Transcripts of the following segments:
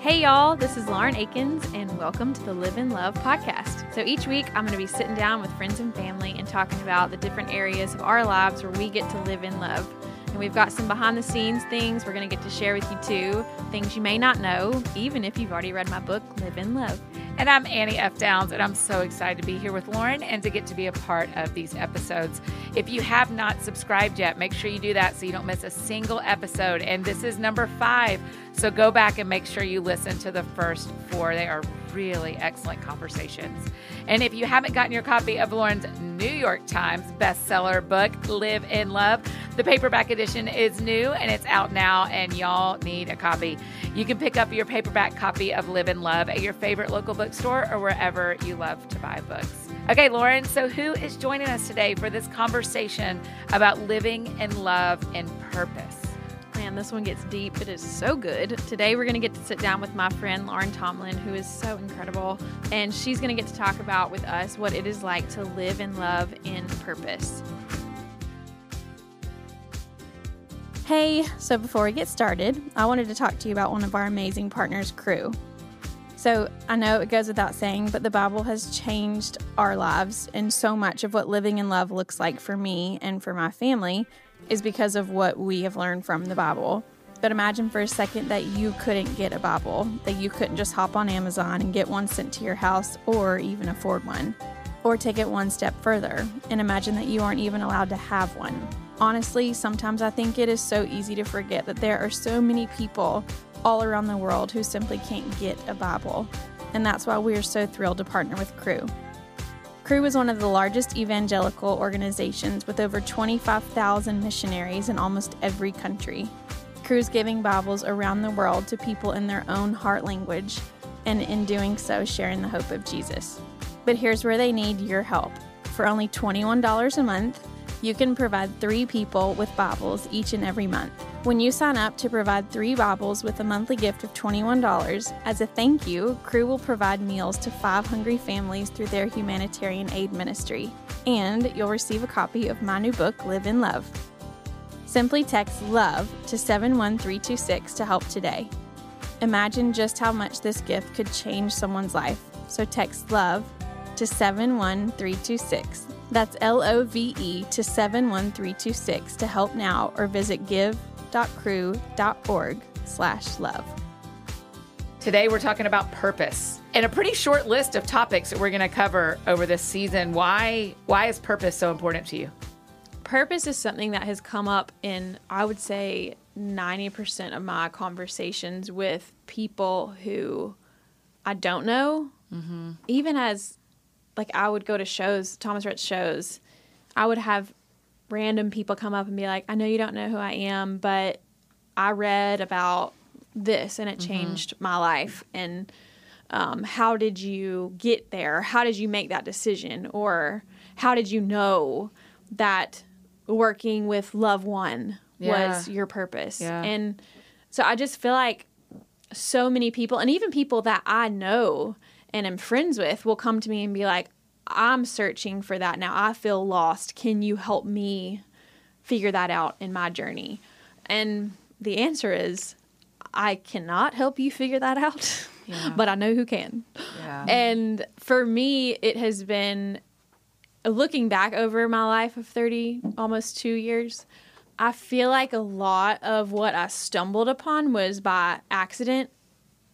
Hey, y'all, this is Lauren Akins, and welcome to the Live in Love podcast. So, each week I'm going to be sitting down with friends and family and talking about the different areas of our lives where we get to live in love. And we've got some behind the scenes things we're going to get to share with you too, things you may not know, even if you've already read my book, Live in Love. And I'm Annie F. Downs, and I'm so excited to be here with Lauren and to get to be a part of these episodes. If you have not subscribed yet, make sure you do that so you don't miss a single episode. And this is number five. So go back and make sure you listen to the first four. They are really excellent conversations. And if you haven't gotten your copy of Lauren's New York Times bestseller book, Live in Love, the paperback edition is new and it's out now, and y'all need a copy. You can pick up your paperback copy of Live in Love at your favorite local bookstore or wherever you love to buy books. Okay, Lauren, so who is joining us today for this conversation about living in love and purpose? Man, this one gets deep. It is so good. Today, we're going to get to sit down with my friend Lauren Tomlin, who is so incredible. And she's going to get to talk about with us what it is like to live in love in purpose. Hey, so before we get started, I wanted to talk to you about one of our amazing partners, Cru. So I know it goes without saying, but the Bible has changed our lives, and so much of what living in love looks like for me and for my family is because of what we have learned from the Bible. But imagine for a second that you couldn't get a Bible, that you couldn't just hop on Amazon and get one sent to your house or even afford one. Or take it one step further and imagine that you aren't even allowed to have one. Honestly, sometimes I think it is so easy to forget that there are so many people all around the world who simply can't get a Bible. And that's why we are so thrilled to partner with Cru. Cru is one of the largest evangelical organizations with over 25,000 missionaries in almost every country. Cru is giving Bibles around the world to people in their own heart language, and in doing so, sharing the hope of Jesus. But here's where they need your help. For only $21 a month, you can provide three people with Bibles each and every month. When you sign up to provide three Bibles with a monthly gift of $21, as a thank you, Cru will provide meals to five hungry families through their humanitarian aid ministry. And you'll receive a copy of my new book, Live in Love. Simply text LOVE to 71326 to help today. Imagine just how much this gift could change someone's life. So text LOVE to 71326. That's L O V E to 71326 to help now or visit give.cru.org slash love. Today, we're talking about purpose and a pretty short list of topics that we're going to cover over this season. Why, why is purpose so important to you? Purpose is something that has come up in, I would say, 90% of my conversations with people who I don't know. Mm-hmm. Even as, like, I would go to shows, Thomas Rhett shows, I would have random people come up and be like, I know you don't know who I am, but I read about this and it changed mm-hmm. my life. And um, how did you get there? How did you make that decision? Or how did you know that working with Love One yeah. was your purpose? Yeah. And so I just feel like so many people, and even people that I know and am friends with, will come to me and be like, I'm searching for that now. I feel lost. Can you help me figure that out in my journey? And the answer is I cannot help you figure that out, yeah. but I know who can. Yeah. And for me, it has been looking back over my life of 30, almost two years. I feel like a lot of what I stumbled upon was by accident,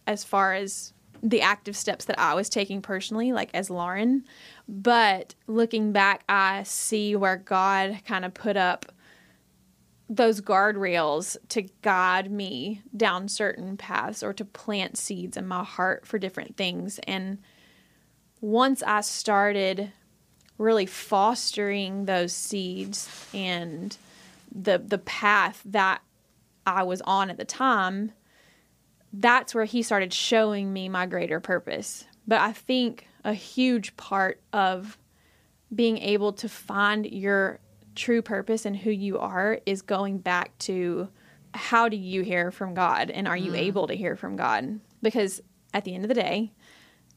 as far as the active steps that I was taking personally, like as Lauren. But looking back, I see where God kind of put up those guardrails to guide me down certain paths or to plant seeds in my heart for different things. And once I started really fostering those seeds and the the path that I was on at the time, that's where he started showing me my greater purpose. But I think a huge part of being able to find your true purpose and who you are is going back to how do you hear from God and are you mm. able to hear from God? Because at the end of the day,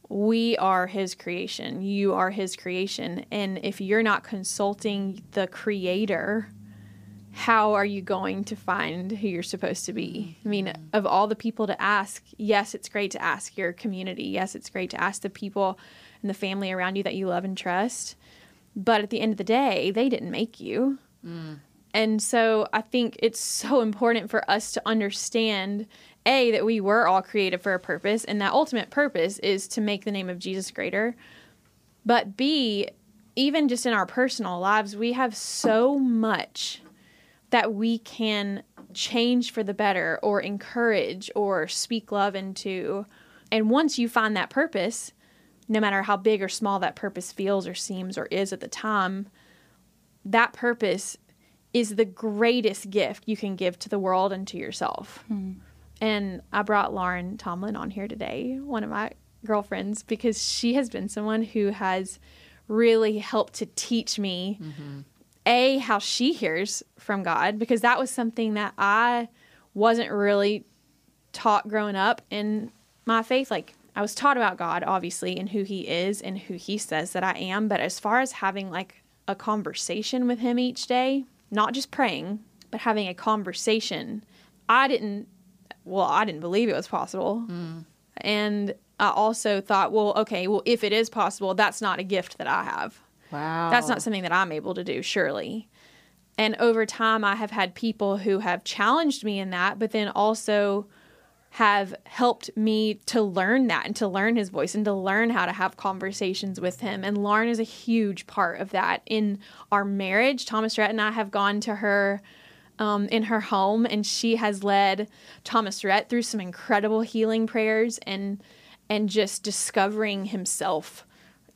we are his creation. You are his creation. And if you're not consulting the creator, how are you going to find who you're supposed to be? I mean, of all the people to ask, yes, it's great to ask your community. Yes, it's great to ask the people and the family around you that you love and trust. But at the end of the day, they didn't make you. Mm. And so I think it's so important for us to understand A, that we were all created for a purpose, and that ultimate purpose is to make the name of Jesus greater. But B, even just in our personal lives, we have so much that we can change for the better or encourage or speak love into. And once you find that purpose, no matter how big or small that purpose feels or seems or is at the time, that purpose is the greatest gift you can give to the world and to yourself. Hmm. And I brought Lauren Tomlin on here today, one of my girlfriends, because she has been someone who has really helped to teach me mm-hmm. A how she hears from God because that was something that I wasn't really taught growing up in my faith. Like I was taught about God obviously and who he is and who he says that I am. But as far as having like a conversation with him each day not just praying but having a conversation I didn't well I didn't believe it was possible. Mm. And I also thought well okay well if it is possible that's not a gift that I have Wow. that's not something that I'm able to do, surely. And over time, I have had people who have challenged me in that, but then also have helped me to learn that and to learn his voice and to learn how to have conversations with him. And Lauren is a huge part of that in our marriage. Thomas Rhett and I have gone to her um, in her home, and she has led Thomas Rhett through some incredible healing prayers and and just discovering himself,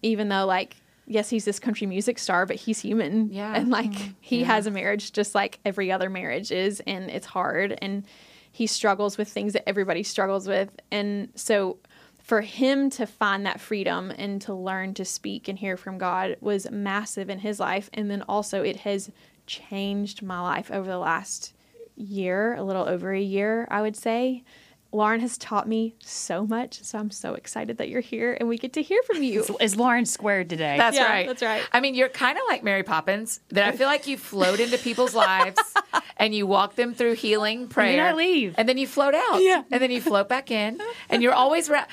even though like yes, he's this country music star, but he's human. Yeah. And like mm-hmm. he has a marriage just like every other marriage is, and it's hard. And he struggles with things that everybody struggles with. And so for him to find that freedom and to learn to speak and hear from God was massive in his life. And then also it has changed my life over the last year, a little over a year, I would say. Lauren has taught me so much, so I'm so excited that you're here and we get to hear from you. Is Lauren squared today? That's Yeah, right. that's right. I mean, you're kind of like Mary Poppins. That I feel like you float into people's lives and you walk them through healing prayer. I leave. And then you float out. Yeah. And then you float back in. And you're always. Ra-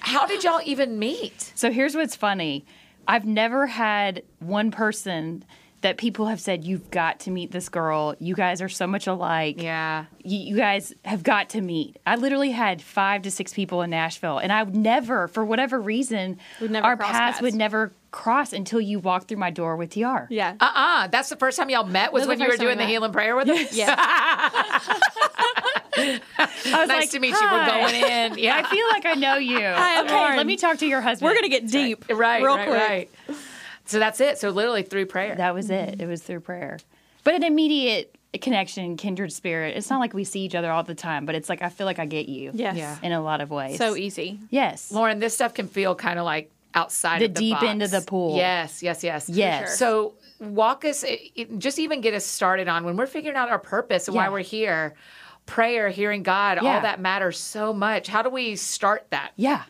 How did y'all even meet? So here's what's funny. I've never had one person that people have said, You've got to meet this girl. You guys are so much alike. Yeah. You, you guys have got to meet. I literally had five to six people in Nashville, and I would never, for whatever reason, never our paths paths. would never cross until you walked through my door with TR. Yeah. Uh uh That's the first time y'all met was when you were doing we the healing prayer with us? Yeah. I was Nice like, to meet you. We're going in. Yeah. I feel like I know you. Hi, I'm okay, Lauren. let me talk to your husband. We're going to get deep. Right, real right, quick. right. So that's it. So literally through prayer. That was it. It was through prayer. But an immediate connection, kindred spirit. It's not like we see each other all the time, but it's like I feel like I get you. Yes. Yeah. In a lot of ways. So easy. yes. Lauren, this stuff can feel kind of like outside The of the deep box. end of the pool. Yes, yes, yes. Yes. sure. So walk us, it- it- just even get us started on when we're figuring out our purpose and why we're here. Prayer, hearing God, Yeah. all that matters so much. How do we start that? Yeah.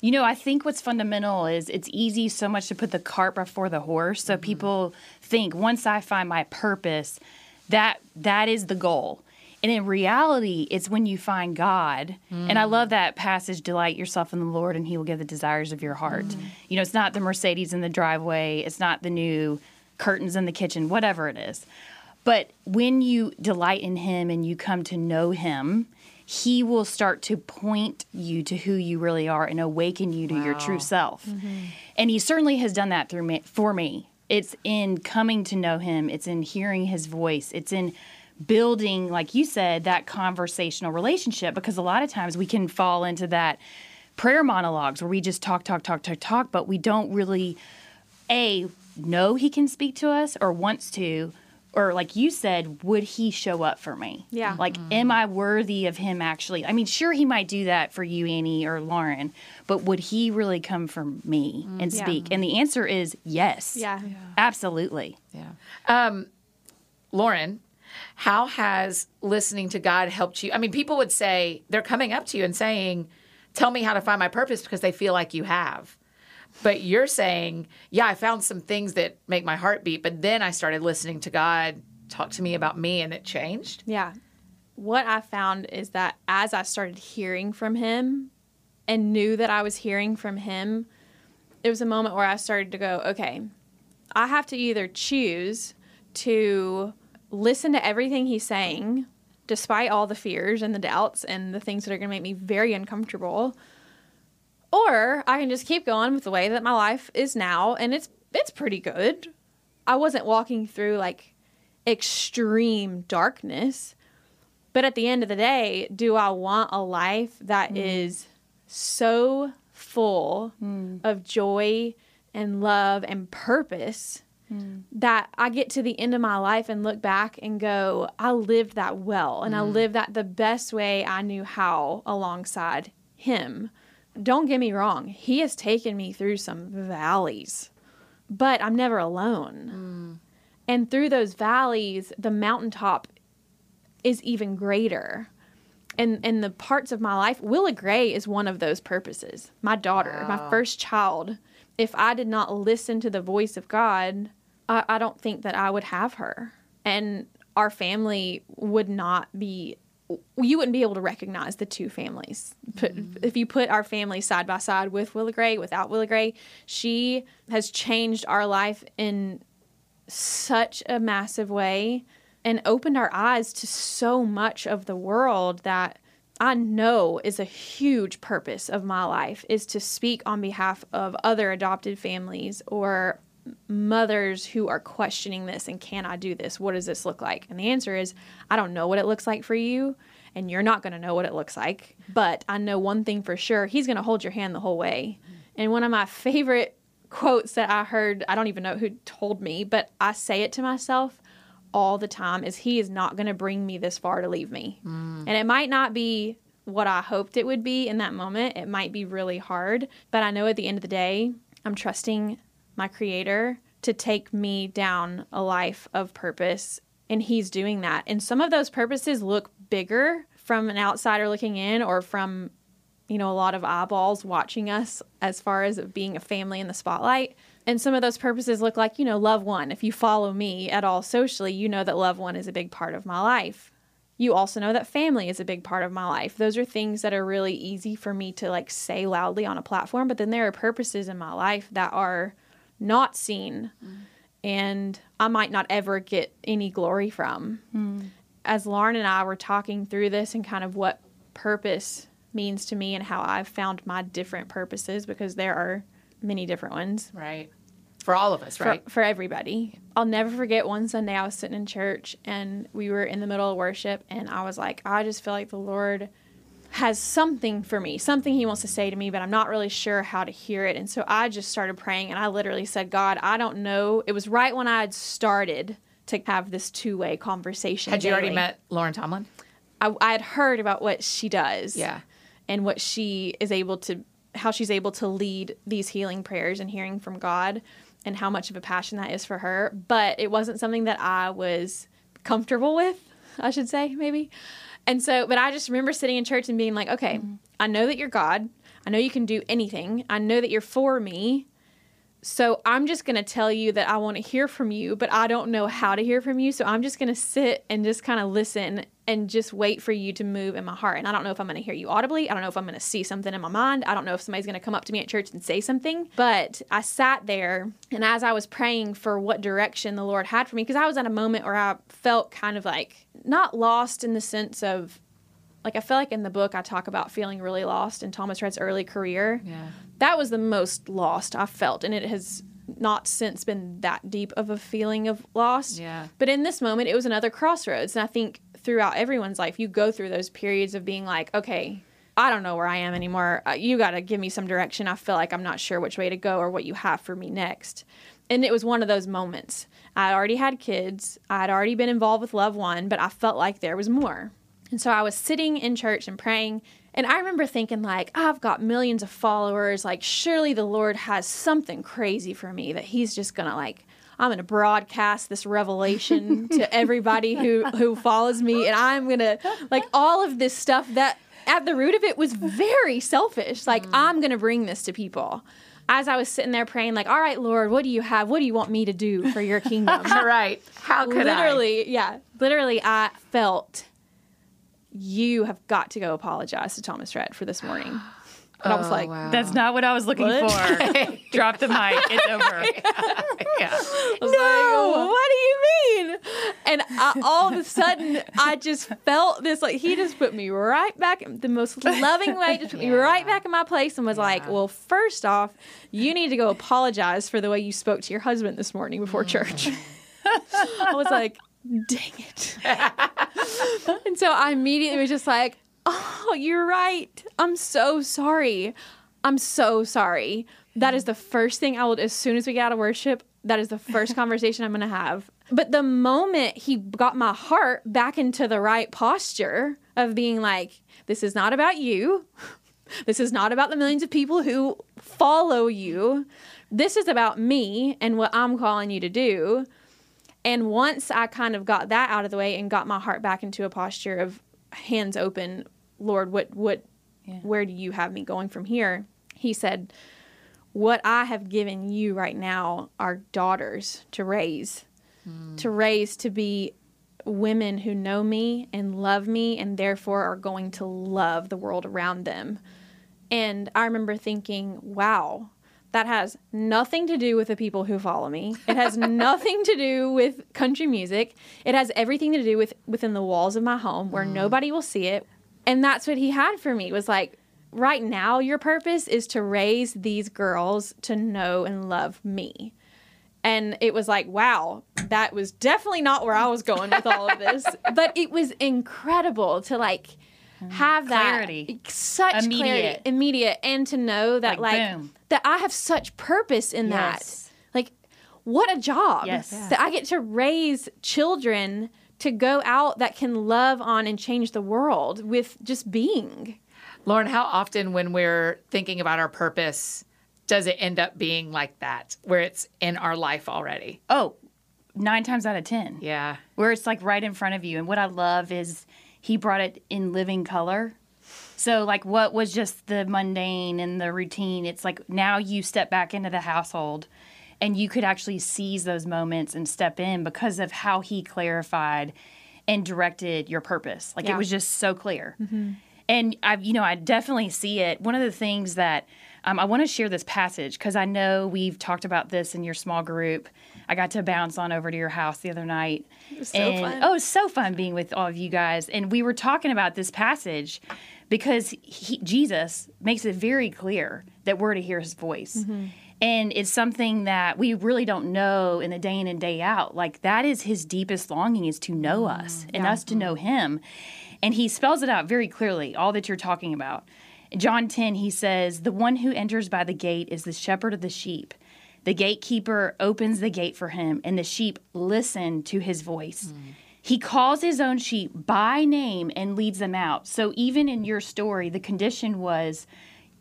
You know, I think what's fundamental is it's easy so much to put the cart before the horse. So mm-hmm. people think once I find my purpose, that that is the goal. And in reality, it's when you find God. And I mm. love that passage delight yourself in the Lord and he will give the desires of your heart. Mm. You know, it's not the Mercedes in the driveway, it's not the new curtains in the kitchen, whatever it is. But when you delight in him and you come to know him, he will start to point you to who you really are and awaken you to your true self. Mm-hmm. And he certainly has done that through me for me. It's in coming to know him, it's in hearing his voice, it's in building like you said that conversational relationship because a lot of times we can fall into that prayer monologues where we just talk talk talk talk talk but we don't really a know he can speak to us or wants to or like you said would he show up for me Yeah. like am i worthy of him actually i mean sure he might do that for you annie or lauren but would he really come for me and Yeah. speak and the answer is yes Yeah. absolutely Yeah. Um, Lauren, how has listening to God helped you? I mean, people would say they're coming up to you and saying, Tell me how to find my purpose because they feel like you have. But you're saying, Yeah, I found some things that make my heart beat, but then I started listening to God talk to me about me and it changed. Yeah. What I found is that as I started hearing from him and knew that I was hearing from him, it was a moment where I started to go, okay, I have to either choose to listen to everything he's saying, despite all the fears and the doubts and the things that are going to make me very uncomfortable, or I can just keep going with the way that my life is now, and it's it's pretty good. I wasn't walking through like extreme darkness, but at the end of the day, do I want a life that mm. is so full mm. of joy and love and purpose mm. that I get to the end of my life and look back and go, I lived that well and I lived that the best way I knew how alongside him. Don't get me wrong, he has taken me through some valleys, but I'm never alone. Mm. And through those valleys, the mountaintop is even greater. And and the parts of my life, Willa Gray is one of those purposes. My daughter, my first child. If I did not listen to the voice of God, I, I don't think that I would have her. And our family would not be you wouldn't be able to recognize the two families. Put, mm-hmm. If you put our family side by side with Willa Gray, without Willa Gray, she has changed our life in such a massive way and opened our eyes to so much of the world that I know is a huge purpose of my life is to speak on behalf of other adopted families or mothers who are questioning this and can I do this? What does this look like? And the answer is I don't know what it looks like for you and you're not going to know what it looks like, but I know one thing for sure, he's going to hold your hand the whole way. And one of my favorite quotes that I heard, I don't even know who told me, but I say it to myself all the time is he is not going to bring me this far to leave me. Mm. And it might not be what I hoped it would be in that moment. It might be really hard, but I know at the end of the day, I'm trusting my creator to take me down a life of purpose and he's doing that. And some of those purposes look bigger from an outsider looking in or from you know, a lot of eyeballs watching us as far as being a family in the spotlight. And some of those purposes look like, you know, Love One. If you follow me at all socially, you know that Love One is a big part of my life. You also know that family is a big part of my life. Those are things that are really easy for me to like say loudly on a platform, but then there are purposes in my life that are not seen and I might not ever get any glory from. As Lauren and I were talking through this and kind of what purpose means to me and how I've found my different purposes because there are many different ones Right. For all of us, for, right? for everybody. I'll never forget one Sunday I was sitting in church and we were in the middle of worship and I was like, I just feel like the Lord has something for me, something he wants to say to me, but I'm not really sure how to hear it. And so I just started praying and I literally said, God, I don't know. It was right when I had started to have this two way conversation. Had you already met Lauren Tomlin? I, I had heard about what she does. Yeah. And what she is able to, how she's able to lead these healing prayers and hearing from God and how much of a passion that is for her. But it wasn't something that I was comfortable with, I should say, maybe. And so, but I just remember sitting in church and being like, okay, mm-hmm. I know that you're God. I know you can do anything. I know that you're for me. So I'm just going to tell you that I want to hear from you, but I don't know how to hear from you. So I'm just going to sit and just kind of listen and just wait for you to move in my heart. And I don't know if I'm going to hear you audibly. I don't know if I'm going to see something in my mind. I don't know if somebody's going to come up to me at church and say something. But I sat there and as I was praying for what direction the Lord had for me, because I was at a moment where I felt kind of like not lost in the sense of like I feel like in the book I talk about feeling really lost in Thomas Rhett's early career. Yeah. That was the most lost I felt, and it has not since been that deep of a feeling of loss. Yeah. But in this moment, it was another crossroads, and I think throughout everyone's life, you go through those periods of being like, okay. I don't know where I am anymore. Uh, you got to give me some direction. I feel like I'm not sure which way to go or what you have for me next. And it was one of those moments. I already had kids. I had already been involved with Love One, but I felt like there was more. And so I was sitting in church and praying. And I remember thinking, like, I've got millions of followers. Like, surely the Lord has something crazy for me that He's just going to, like, I'm going to broadcast this revelation to everybody who, who follows me. And I'm going to, like, all of this stuff that at the root of it was very selfish. Like, mm. I'm going to bring this to people. as I was sitting there praying, like, all right, Lord, what do you have? What do you want me to do for your kingdom? All right. How could I? literally, yeah. Literally, I felt you have got to go apologize to Thomas Rhett for this morning. And I was Oh, like, wow. That's not what I was looking What? for. Drop the mic. It's over. yeah. I was like, oh. what do you mean? And I, all of a sudden, I just felt this like he just put me right back in the most loving way, just put me right back in my place and was like, well, first off, you need to go apologize for the way you spoke to your husband this morning before mm. church. I was like, dang it. and so I immediately was just like, oh, you're right. I'm so sorry. I'm so sorry. That is the first thing I will, as soon as we get out of worship, that is the first conversation I'm going to have. But the moment he got my heart back into the right posture of being like, this is not about you. This is not about the millions of people who follow you. This is about me and what I'm calling you to do. And once I kind of got that out of the way and got my heart back into a posture of hands open, Lord, what what where do you have me going from here? He said, "What I have given you right now are daughters to raise. Hmm. To raise to be women who know me and love me and therefore are going to love the world around them." And I remember thinking, "Wow, that has nothing to do with the people who follow me. It has nothing to do with country music. It has everything to do with within the walls of my home where mm-hmm. nobody will see it. And that's what he had for me was like right now your purpose is to raise these girls to know and love me. And it was like, wow, that was definitely not where I was going with all of this. but it was incredible to like mm-hmm. have Clarity. that such Immediate. clarity, immediate, and to know that Like, like. That I have such purpose in Yes. that. Like, what a job Yes. that I get to raise children to go out that can love on and change the world with just being. Lauren, how often when we're thinking about our purpose does it end up being like that, where it's in our life already? Oh, nine times out of 10. Yeah. where it's like right in front of you. And what I love is he brought it in living color. So like what was just the mundane and the routine, it's like now you step back into the household and you could actually seize those moments and step in because of how he clarified and directed your purpose. Like Yeah. it was just so clear. And I, you know, I definitely see it. One of the things that um, I want to share this passage because I know we've talked about this in your small group. I got to bounce on over to your house the other night. so and, fun. Oh, it's so fun being with all of you guys. And we were talking about this passage because he, Jesus makes it very clear that we're to hear his voice. Mm-hmm. And it's something that we really don't know in the day in and day out. Like that is his deepest longing is to know Mm, us and us to know him. And he spells it out very clearly, all that you're talking about. In John 10, he says, The one who enters by the gate is the shepherd of the sheep. The gatekeeper opens the gate for him, and the sheep listen to his voice. Hmm. He calls his own sheep by name and leads them out. So even in your story, the condition was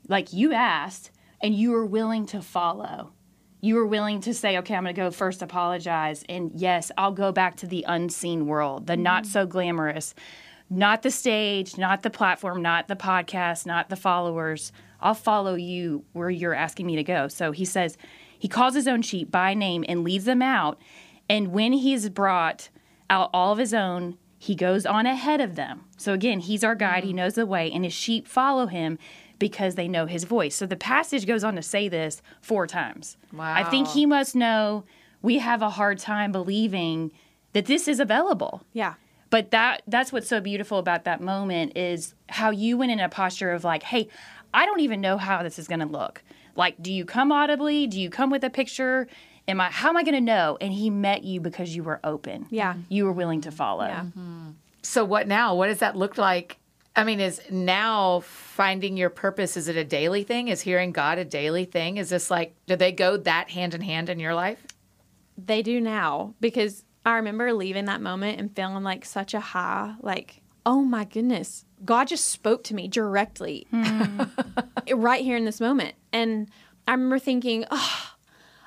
like you asked, and you were willing to follow. You were willing to say, okay, I'm going to go first apologize. And yes, I'll go back to the unseen world, the not hmm. so glamorous, not the stage, not the platform, not the podcast, not the followers. I'll follow you where you're asking me to go. So he says, he calls his own sheep by name and leads them out. And when he's brought out all of his own, he goes on ahead of them. So again, he's our guide, he mm. knows the way, and his sheep follow him because they know his voice. So the passage goes on to say this four times. Wow. I think he must know we have a hard time believing that this is available. Yeah. But that that's what's so beautiful about that moment is how you went in a posture of like, hey, I don't even know how this is going to look. Like, do you come audibly? Do you come with a picture? Am I how am I going to know? And he met you because you were open. Yeah. You were willing to follow. Yeah. Mm-hmm. So what now? What does that look like? I mean, is now finding your purpose, is it a daily thing? Is hearing God a daily thing? Is this like, do they go that hand in hand in your life? They do now because I remember leaving that moment and feeling like such a high, like, oh my goodness, God just spoke to me directly hmm. right here in this moment. And I remember thinking, oh,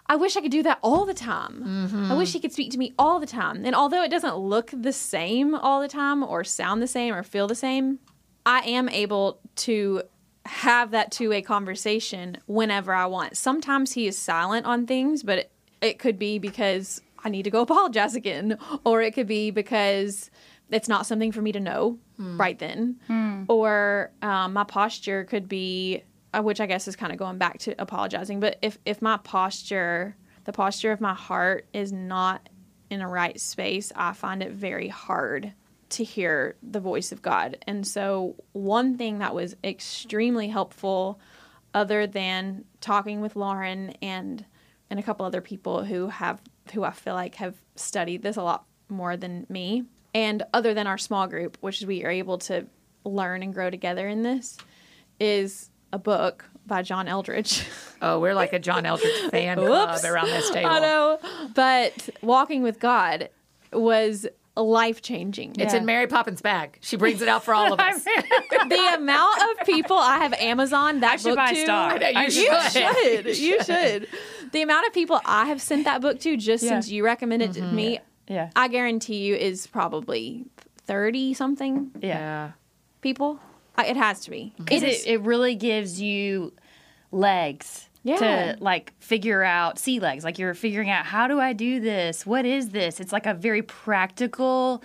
I wish I could do that all the time. Mm-hmm. I wish he could speak to me all the time. And although it doesn't look the same all the time or sound the same or feel the same, I am able to have that two way conversation whenever I want. Sometimes he is silent on things, but it, it could be because I need to go apologize again, or it could be because it's not something for me to know right then, or um, my posture could be, uh, which I guess is kind of going back to apologizing. But if if my posture, the posture of my heart, is not in a right space, I find it very hard to hear the voice of God. And so, one thing that was extremely helpful, other than talking with Lauren and and a couple other people who have who I feel like have studied this a lot more than me, and other than our small group, which we are able to learn and grow together in this, is a book by John Eldredge. Oh, we're like a John Eldredge fan club around this table. I know, but walking with God was life changing. It's Yeah. in Mary Poppins' bag. She brings it out for all of us. the amount of people I have Amazon that I should book buy to. stock. know, you I You should. should. You should. The amount of people I have sent that book to just Yeah. since you recommended it to me, Yeah. I guarantee you is probably 30 something Yeah. people. I- It has to be. Because It it, is. it really gives you legs Yeah. to like figure out sea legs. Like you're figuring out how do I do this? What is this? It's like a very practical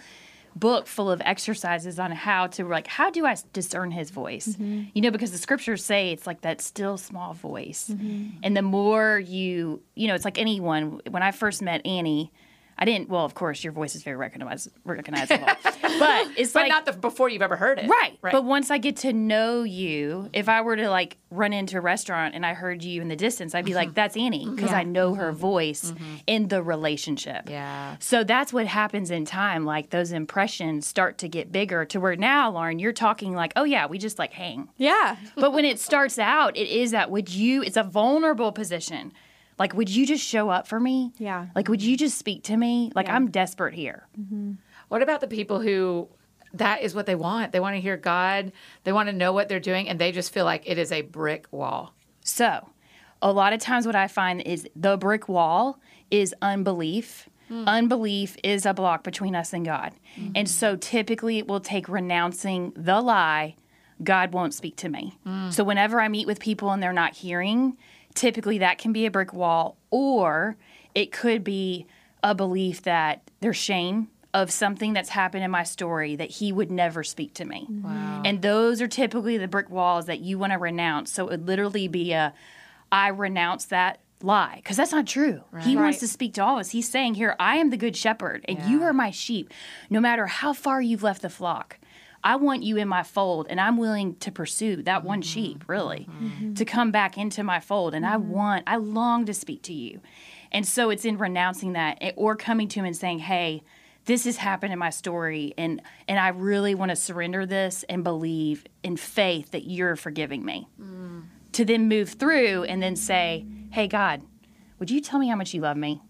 book full of exercises on how to like how do I discern his voice? Mm-hmm. You know, because the scriptures say it's like that still small voice. Mm-hmm. And the more you, you know, it's like anyone when I first met Annie, I didn't well, of course your voice is very recognize, recognizable. but it's But like not the before you've ever heard it. Right. Right. But once I get to know you, if I were to like run into a restaurant and I heard you in the distance, I'd be like, mm-hmm. that's Annie because I know her mm-hmm. voice mm-hmm. in the relationship. Yeah. So that's what happens in time. Like those impressions start to get bigger to where now, Lauren, you're talking like, oh, yeah, we just like hang. yeah. But when it starts out, it is that would you, it's a vulnerable position. Like, would you just show up for me? Yeah. Like, would you just speak to me? Like, Yeah. I'm desperate here. Mm-hmm. What about the people who that is what they want? They want to hear God. They want to know what they're doing, and they just feel like it is a brick wall. So, a lot of times, what I find is the brick wall is unbelief. Hmm. Unbelief is a block between us and God. Mm-hmm. And so, typically, it will take renouncing the lie God won't speak to me. Hmm. So, whenever I meet with people and they're not hearing, typically that can be a brick wall, or it could be a belief that there's shame of something that's happened in my story that he would never speak to me. Mm-hmm. Wow. And those are typically the brick walls that you want to renounce. So it would literally be a, I renounce that lie because that's not true. He wants to speak to all of us. He's saying here, I am the good shepherd and you are my sheep. No matter how far you've left the flock, I want you in my fold and I'm willing to pursue that one mm-hmm. sheep, really, mm-hmm. Mm-hmm. to come back into my fold. And I want, I long to speak to you. And so it's in renouncing that eh, or coming to him and saying, hey, this has happened in my story and and I really want to surrender this and believe in faith that you're forgiving me. Mm. To then move through and then say, "Hey God, would you tell me how much you love me?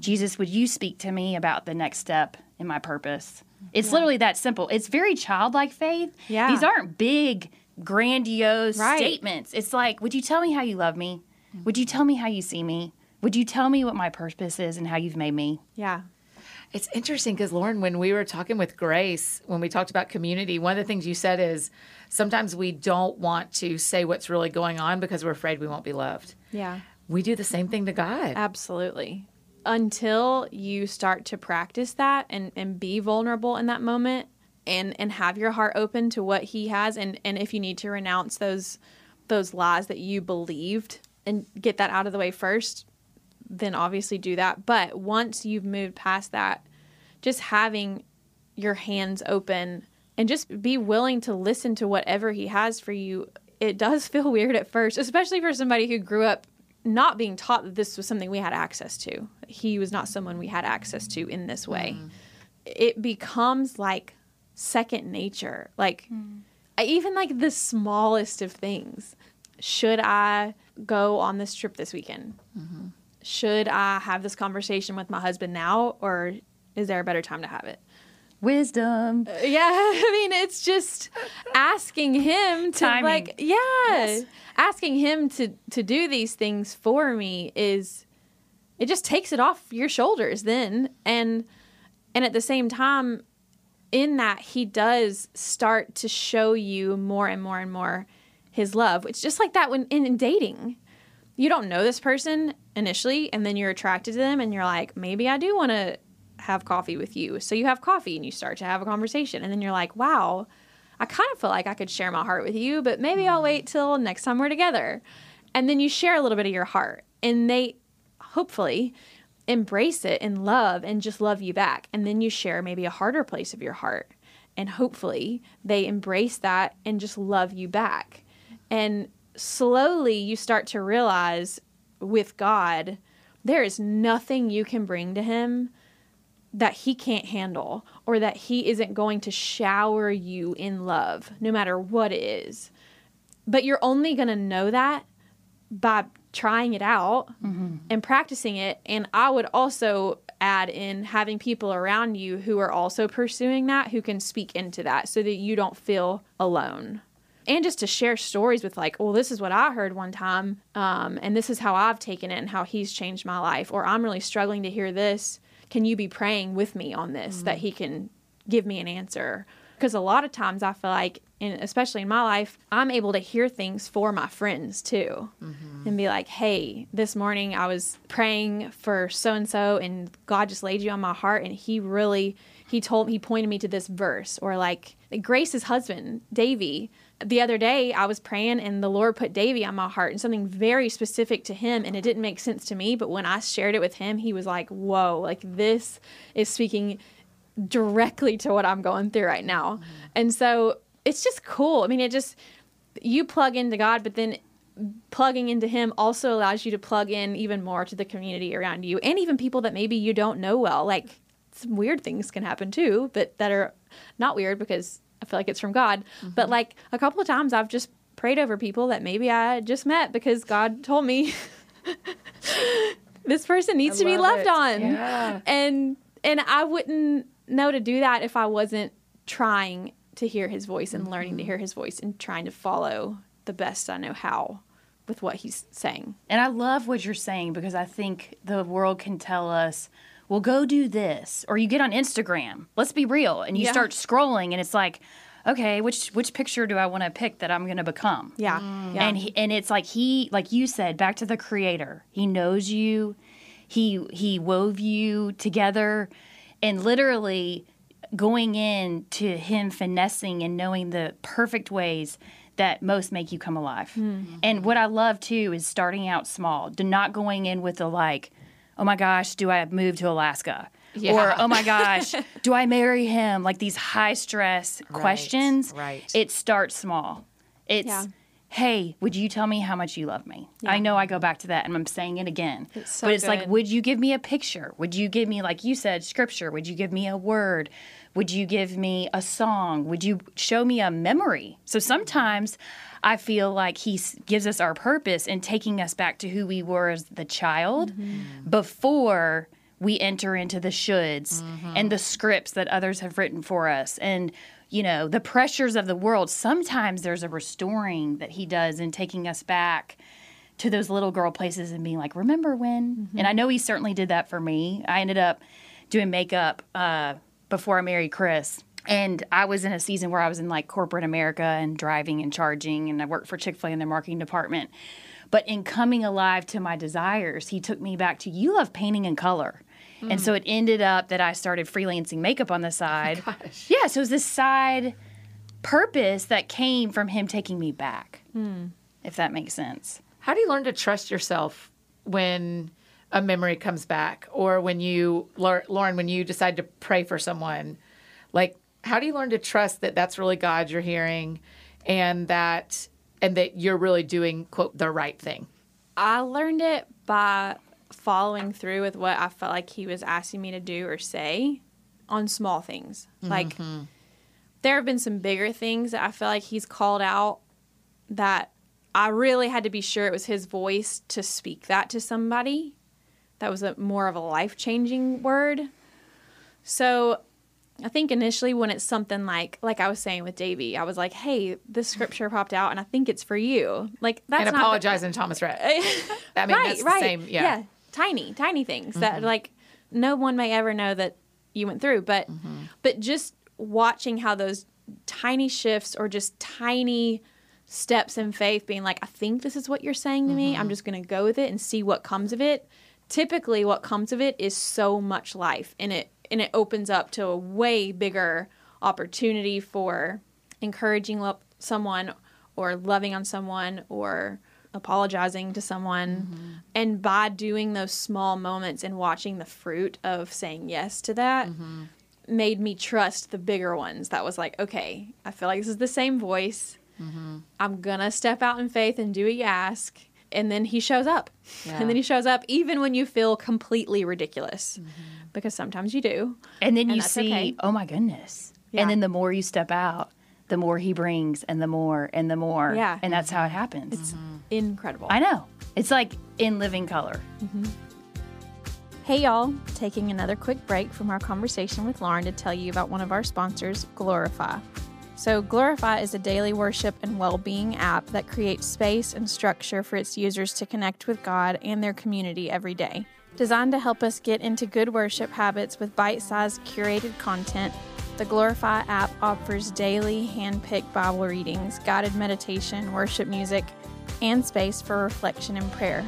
Jesus, would you speak to me about the next step in my purpose?" It's literally that simple. It's very childlike faith. Yeah. These aren't big grandiose Right. statements. It's like, "Would you tell me how you love me? Would you tell me how you see me? Would you tell me what my purpose is and how you've made me?" Yeah. It's interesting because Lauren, when we were talking with Grace, when we talked about community, one of the things you said is sometimes we don't want to say what's really going on because we're afraid we won't be loved. Yeah. We do the same thing to God. Absolutely. Until you start to practice that and, and be vulnerable in that moment and, and have your heart open to what he has and, and if you need to renounce those those lies that you believed and get that out of the way first, then obviously do that. But once you've moved past that, just having your hands open and just be willing to listen to whatever he has for you. It does feel weird at first, especially for somebody who grew up not being taught that this was something we had access to. He was not someone we had access to in this way. Mm. It becomes like second nature. Like mm. I- even like the smallest of things. Should I go on this trip this weekend? Mm-hmm. Should I have this conversation with my husband now or is there a better time to have it? Wisdom. Uh, yeah, I mean, it's just asking him to Timing. like, yeah, asking him to to do these things for me is it just takes it off your shoulders then, and and at the same time, in that he does start to show you more and more and more his love. It's just like that when in, in dating. You don't know this person initially, and then you're attracted to them, and you're like, maybe I do want to have coffee with you. So you have coffee and you start to have a conversation, and then you're like, wow, I kind of feel like I could share my heart with you, but maybe I'll mm. wait till next time we're together. And then you share a little bit of your heart, and they hopefully embrace it and love and just love you back. And then you share maybe a harder place of your heart, and hopefully they embrace that and just love you back. And slowly you start to realize with God, there is nothing you can bring to Him that He can't handle or that He isn't going to shower you in love, no matter what it is. But you're only going to know that by trying it out and practicing it. And I would also add in having people around you who are also pursuing that, who can speak into that so that you don't feel alone. And just to share stories with, like, well, this is what I heard one time, um, and this is how I've taken it and how he's changed my life. Or I'm really struggling to hear this. Can you be praying with me on this that mm. he can give me an answer? Because a lot of times I feel like, and especially in my life, I'm able to hear things for my friends too mm-hmm. and be like, hey, this morning I was praying for so and so, and God just laid you on my heart, and He really, He told, He pointed me to this verse, or like Grace's husband, Davy. The other day I was praying, and the Lord put Davy on my heart, and something very specific to him, and it didn't make sense to me, but when I shared it with him, he was like, whoa, like this is speaking directly to what I'm going through right now. Mm-hmm. And so it's just cool. I mean, it just, you plug into God, but then plugging into Him also allows you to plug in even more to the community around you and even people that maybe you don't know well. Like some weird things can happen too, but that are not weird because I feel like it's from God. But mm-hmm. like a couple of times I've just prayed over people that maybe I just met because God told me this person needs to be love loved it. on Yeah. and and I wouldn't know to do that if I wasn't trying to hear his voice and learning to mm-hmm. hear his voice and trying to follow the best I know how with what he's saying. And I love what you're saying because I think the world can tell us, well, go do this. Or you get on Instagram. Let's be real. And you Yeah. start scrolling and it's like, okay, which which picture do I want to pick that I'm going to become? Yeah. Mm. Yeah. And he, and it's like he like you said back to the creator. He knows you. He he wove you together and literally going in to him finessing and knowing the perfect ways that most make you come alive. Hmm. And what I love too is starting out small, to not going in with the like, oh my gosh, do I move to Alaska? Yeah. Or oh my gosh, do I marry him? Like these high stress questions. right. It starts small. It's Yeah. hey, would you tell me how much you love me? I know I go back to that and I'm saying it again. It's so but it's like, would you give me a picture? Would you give me, like you said, scripture? Would you give me a word? Would you give me a song? Would you show me a memory? So sometimes I feel like he gives us our purpose in taking us back to who we were as the child mm-hmm. before we enter into the shoulds mm-hmm. and the scripts that others have written for us. And you know the pressures of the world sometimes there's a restoring that he does in taking us back to those little girl places and being like remember when? Mm-hmm. And i know he certainly did that for me. I ended up doing makeup uh, before i married chris. And i was in a season where i was in like corporate america and driving and charging and i worked for chick-fil-a in the marketing department. But in coming alive to my desires he took me back to you love painting and color. And hmm. so it ended up that i started freelancing makeup on the side. Oh yeah so it was this side purpose that came from him taking me back hmm. if that makes sense. How do you learn to trust yourself when a memory comes back or when you, Lauren, when you decide to pray for someone? Like, how do you learn to trust that that's really God you're hearing and that and that you're really doing quote the right thing? I learned it by following through with what I felt like he was asking me to do or say on small things. Like mm-hmm. there have been some bigger things that I feel like he's called out that I really had to be sure it was his voice to speak that to somebody. That was a more of a life-changing word. So I think initially when it's something like like I was saying with Davy, I was like, "Hey, this scripture popped out and I think it's for you." Like that's and not the- apologizing to Thomas Rhett. I mean, right, that's right. the same. Yeah. Tiny, tiny things that mm-hmm. like no one may ever know that you went through. But mm-hmm. but just watching how those tiny shifts or just tiny steps in faith being like, I think this is what you're saying to me. I'm mm-hmm. just going to go with it and see what comes of it. Typically what comes of it is so much life and it and it opens up to a way bigger opportunity for encouraging lo- someone or loving on someone or apologizing to someone. Mm-hmm. And by doing those small moments and watching the fruit of saying yes to that, mm-hmm. made me trust the bigger ones. That was like, okay, I feel like this is the same voice. Mm-hmm. I'm gonna step out in faith and do what you ask. And then he shows up. Yeah. And then he shows up even when you feel completely ridiculous. Mm-hmm. Because sometimes you do. And then And you that's see, okay. oh my goodness. Yeah. And then the more you step out, the more he brings and the more and the more. Yeah. And that's how it happens. It's mm-hmm. incredible. I know. It's like in living color. Mm-hmm. Hey, y'all. Taking another quick break from our conversation with Lauren to tell you about one of our sponsors, Glorify. So, Glorify is a daily worship and well being app that creates space and structure for its users to connect with God and their community every day. Designed to help us get into good worship habits with bite sized curated content, the Glorify app offers daily hand picked Bible readings, guided meditation, worship music, and space for reflection and prayer.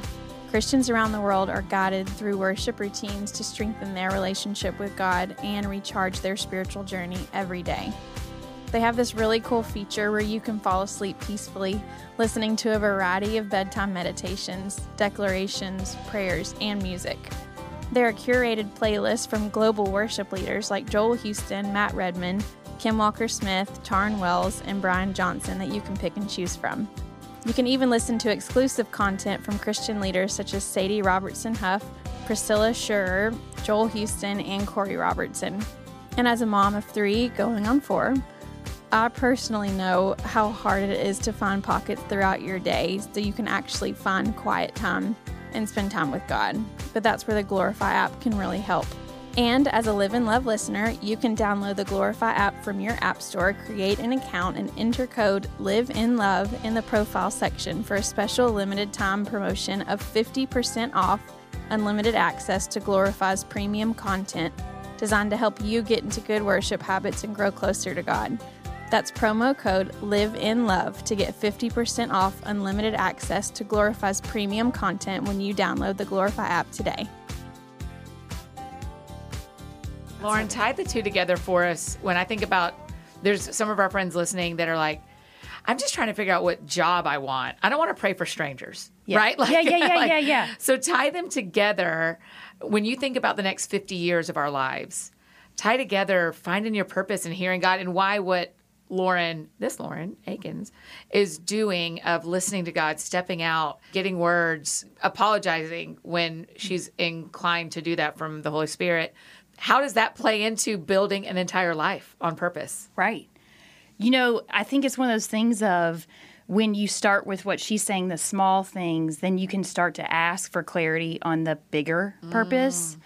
Christians around the world are guided through worship routines to strengthen their relationship with God and recharge their spiritual journey every day. They have this really cool feature where you can fall asleep peacefully, listening to a variety of bedtime meditations, declarations, prayers, and music. There are curated playlists from global worship leaders like Joel Houston, Matt Redman, Kim Walker Smith, Tauren Wells, and Brian Johnson that you can pick and choose from. You can even listen to exclusive content from Christian leaders such as Sadie Robertson Huff, Priscilla Shirer, Joel Houston, and Korie Robertson. And as a mom of three going on four, I personally know how hard it is to find pockets throughout your day so you can actually find quiet time and spend time with God. But that's where the Glorify app can really help. And as a Live in Love listener, you can download the Glorify app from your App Store, create an account, and enter code Live in Love in the profile section for a special limited time promotion of 50% off unlimited access to Glorify's premium content designed to help you get into good worship habits and grow closer to God. That's promo code Live in Love to get 50% off unlimited access to Glorify's premium content when you download the Glorify app today. Lauren, tie the two together for us. When I think about, there's some of our friends listening that are like, I'm just trying to figure out what job I want. I don't want to pray for strangers, Yeah. right? Yeah, yeah, yeah, yeah, yeah. So tie them together. When you think about the next 50 years of our lives, tie together finding your purpose and hearing God and why what Lauren, this Lauren Akins, is doing of listening to God, stepping out, getting words, apologizing when she's inclined to do that from the Holy Spirit. How does that play into building an entire life on purpose? Right. You know, I think it's one of those things of when you start with what she's saying, the small things, then you can start to ask for clarity on the bigger purpose. Mm.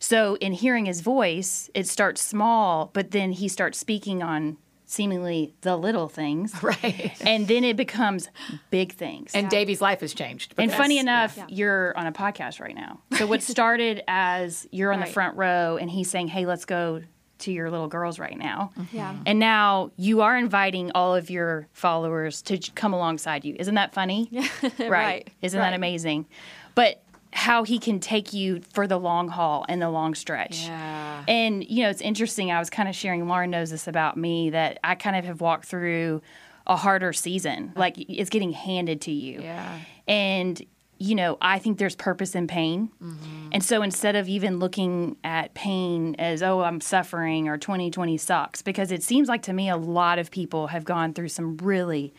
So in hearing his voice, it starts small, but then he starts speaking on seemingly the little things. Right. And then it becomes big things. And Davey's life has changed. And funny enough, you're on a podcast right now. So what started as you're on the front row and he's saying, "Hey, let's go to your little girls right now." Mm-hmm. Yeah. And now you are inviting all of your followers to come alongside you. Isn't that funny? right. Right. Isn't Right. that amazing? But how he can take you for the long haul and the long stretch. Yeah. And you know, it's interesting. I was kind of sharing. Lauren knows this about me that I kind of have walked through a harder season. Like it's getting handed to you. Yeah. And you know, I think there's purpose in pain. Mm-hmm. And so instead of even looking at pain as, oh, I'm suffering or 2020 sucks, because it seems like to me a lot of people have gone through some really